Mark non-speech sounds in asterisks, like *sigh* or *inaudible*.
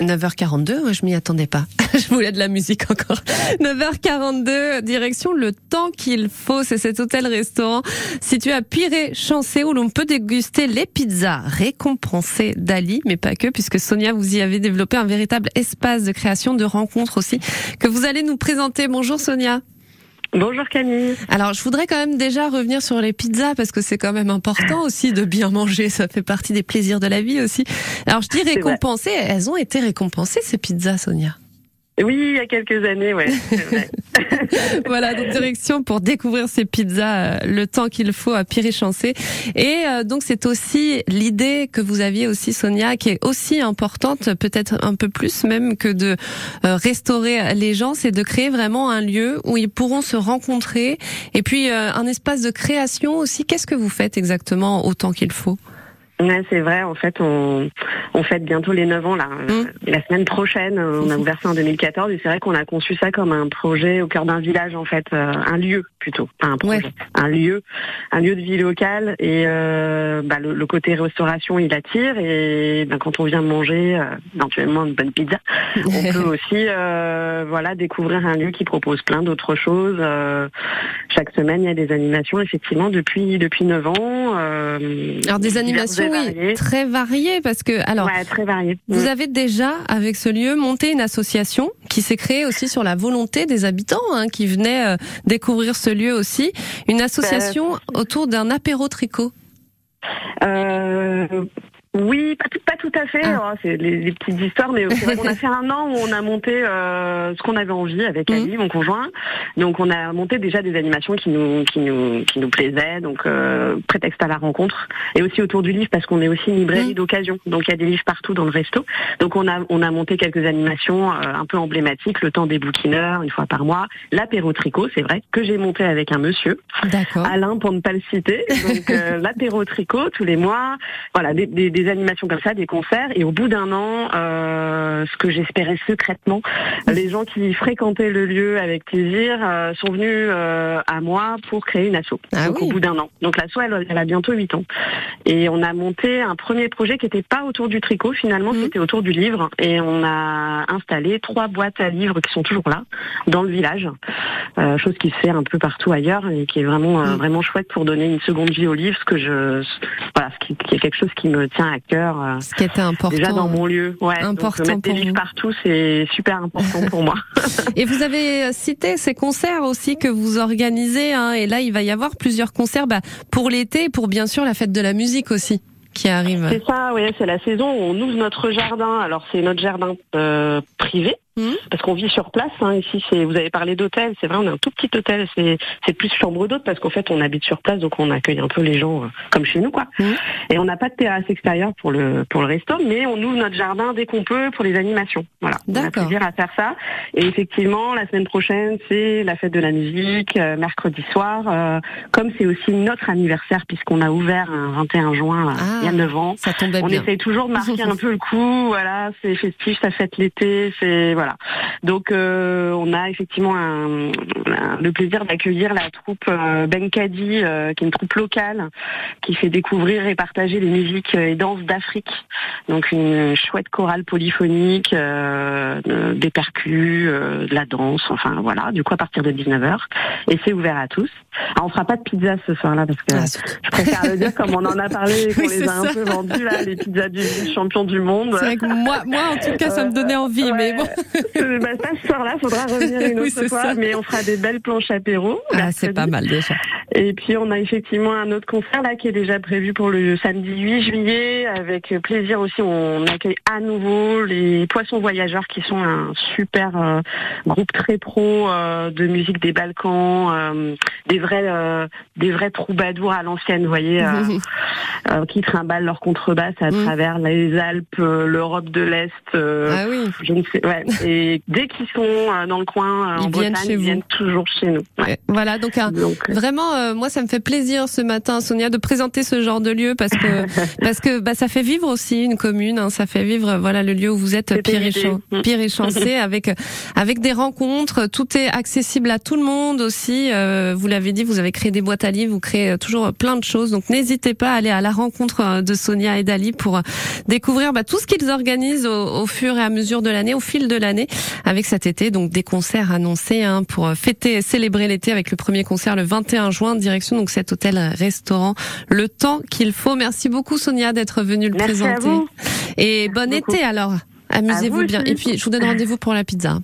9h42, je m'y attendais pas. *laughs* je voulais de la musique encore. 9h42, direction le temps qu'il faut. C'est cet hôtel-restaurant situé à Piré-Chancé où l'on peut déguster les pizzas récompensées d'Ali, mais pas que, puisque Sonia, vous y avez développé un véritable espace de création, de rencontres aussi, que vous allez nous présenter. Bonjour Sonia. Bonjour Camille. Alors je voudrais quand même déjà revenir sur les pizzas parce que c'est quand même important aussi de bien manger, ça fait partie des plaisirs de la vie aussi. Alors je dis récompensées, elles ont été récompensées ces pizzas Sonia? Oui, il y a quelques années, ouais. *laughs* *laughs* voilà, donc direction pour découvrir ces pizzas, euh, le temps qu'il faut à Piré-Chancé. Et euh, donc c'est aussi l'idée que vous aviez aussi, Sonia, qui est aussi importante, peut-être un peu plus même que de euh, restaurer les gens, c'est de créer vraiment un lieu où ils pourront se rencontrer et puis un espace de création aussi. Qu'est-ce que vous faites exactement autant qu'il faut? Ouais, c'est vrai. En fait, on, on fête bientôt les 9 ans là. Mmh. La semaine prochaine, on a ouvert ça en 2014 et c'est vrai qu'on a conçu ça comme un projet au cœur d'un village en fait, euh, un lieu plutôt, un projet, un lieu, un lieu de vie locale et euh, bah, le, côté restauration il attire et ben, quand on vient manger euh, éventuellement une bonne pizza, on *laughs* peut aussi euh, voilà découvrir un lieu qui propose plein d'autres choses. chaque semaine il y a des animations effectivement depuis depuis 9 ans. Alors des animations oui, très variées parce que alors très variées. Vous mm. avez déjà avec ce lieu monté une association qui s'est créée aussi sur la volonté des habitants hein, qui venaient découvrir ce lieu aussi, une association bah, autour d'un apéro tricot. Euh, oui, pas tout, pas tout à fait. Ah. Oh, c'est les, petites histoires, mais on a fait un an où on a monté euh, ce qu'on avait envie avec mmh. Ali, mon conjoint. Donc on a monté déjà des animations qui nous qui nous qui nous plaisaient. Donc euh, prétexte à la rencontre et aussi autour du livre parce qu'on est aussi une librairie mmh. d'occasion. Donc il y a des livres partout dans le resto. Donc on a on a monté quelques animations euh, un peu emblématiques. Le temps des bouquineurs une fois par mois. L'apéro tricot, c'est vrai que j'ai monté avec un monsieur. Alain pour ne pas le citer. Donc euh, *laughs* l'apéro tricot tous les mois. Voilà des, des des animations comme ça, des concerts. Et au bout d'un an, euh, ce que j'espérais secrètement, les gens qui fréquentaient le lieu avec plaisir euh, sont venus euh, à moi pour créer une asso. Ah donc au bout d'un an. Donc l'asso, elle, elle, a bientôt 8 ans. Et on a monté un premier projet qui n'était pas autour du tricot, finalement, mmh. c'était autour du livre. Et on a installé trois boîtes à livres qui sont toujours là, dans le village. Chose qui se fait un peu partout ailleurs et qui est vraiment mmh. vraiment chouette pour donner une seconde vie au livre, ce que je voilà, ce qui, qui est quelque chose qui me tient à cœur. Euh, Ce qui était important. Déjà dans mon lieu. Ouais, important donc, mettre des livres partout, c'est super important pour moi. *laughs* *laughs* et vous avez cité ces concerts aussi que vous organisez. Hein, et là, il va y avoir plusieurs concerts bah, pour l'été, pour bien sûr la fête de la musique aussi qui arrive. C'est ça, oui, c'est la saison où on ouvre notre jardin. Alors c'est notre jardin euh, privé, Mmh. Parce qu'on vit sur place. Hein, ici, c'est vous avez parlé d'hôtel. C'est vrai, on a un tout petit hôtel. C'est c'est plus chambre d'hôte parce qu'en fait, on habite sur place, donc on accueille un peu les gens euh, comme chez nous, quoi. Mmh. Et on n'a pas de terrasse extérieure pour le pour le resto, mais on ouvre notre jardin dès qu'on peut pour les animations. Voilà. On a plaisir à faire ça. Et effectivement, la semaine prochaine, c'est la fête de la musique, euh, mercredi soir. Euh, comme c'est aussi notre anniversaire puisqu'on a ouvert un 21 juin il y a 9 ans. Ça on essaye toujours de marquer un peu le coup. Voilà, c'est festif, ça fête l'été, c'est voilà. Donc euh, on a effectivement un, le plaisir d'accueillir la troupe euh, Benkadi, euh, qui est une troupe locale qui fait découvrir et partager les musiques et danses d'Afrique. Donc une chouette chorale polyphonique, des percus, de la danse, enfin voilà. Du coup à partir de 19h et c'est ouvert à tous. Alors, on fera pas de pizza ce soir-là parce que ah, je préfère le dire comme on en a parlé et *laughs* qu'on les a un peu vendus là, les pizzas du champion du monde. C'est vrai que moi, moi en tout cas, ça me donnait envie, mais bon. Bah, ça, ce soir-là, faudra revenir une *laughs* autre fois, mais on fera des belles planches apéro. Ah, c'est pas mal déjà. Et puis on a effectivement un autre concert là qui est déjà prévu pour le samedi 8 juillet. Avec plaisir aussi, on accueille à nouveau les Poissons Voyageurs qui sont un super euh, groupe très pro euh, de musique des Balkans, euh, des vrais des vrais troubadours à l'ancienne, vous voyez, *laughs* qui trimballent leur contrebasse à mm. travers les Alpes, l'Europe de l'Est. ah oui. Je ne sais. Ouais. *laughs* Et dès qu'ils sont dans le coin, ils en viennent Bretagne, ils viennent toujours chez nous. Voilà, donc, donc vraiment euh, moi, ça me fait plaisir ce matin, Sonia, de présenter ce genre de lieu parce que *laughs* parce que bah, ça fait vivre aussi une commune. Hein, ça fait vivre voilà le lieu où vous êtes Pierre et Chancé *laughs* avec avec des rencontres. Tout est accessible à tout le monde aussi. Euh, vous l'avez dit, vous avez créé des boîtes à livres, vous créez toujours plein de choses. Donc n'hésitez pas à aller à la rencontre de Sonia et d'Ali pour découvrir bah, tout ce qu'ils organisent au, au, fur et à mesure de l'année, au fil de l'année, avec cet été. Donc des concerts annoncés hein, pour fêter et célébrer l'été avec le premier concert le 21 juin, direction donc cet hôtel-restaurant. Le temps qu'il faut. Merci beaucoup Sonia d'être venue le présenter. Et bon été alors. Amusez-vous bien. Et puis je vous donne rendez-vous pour la pizza.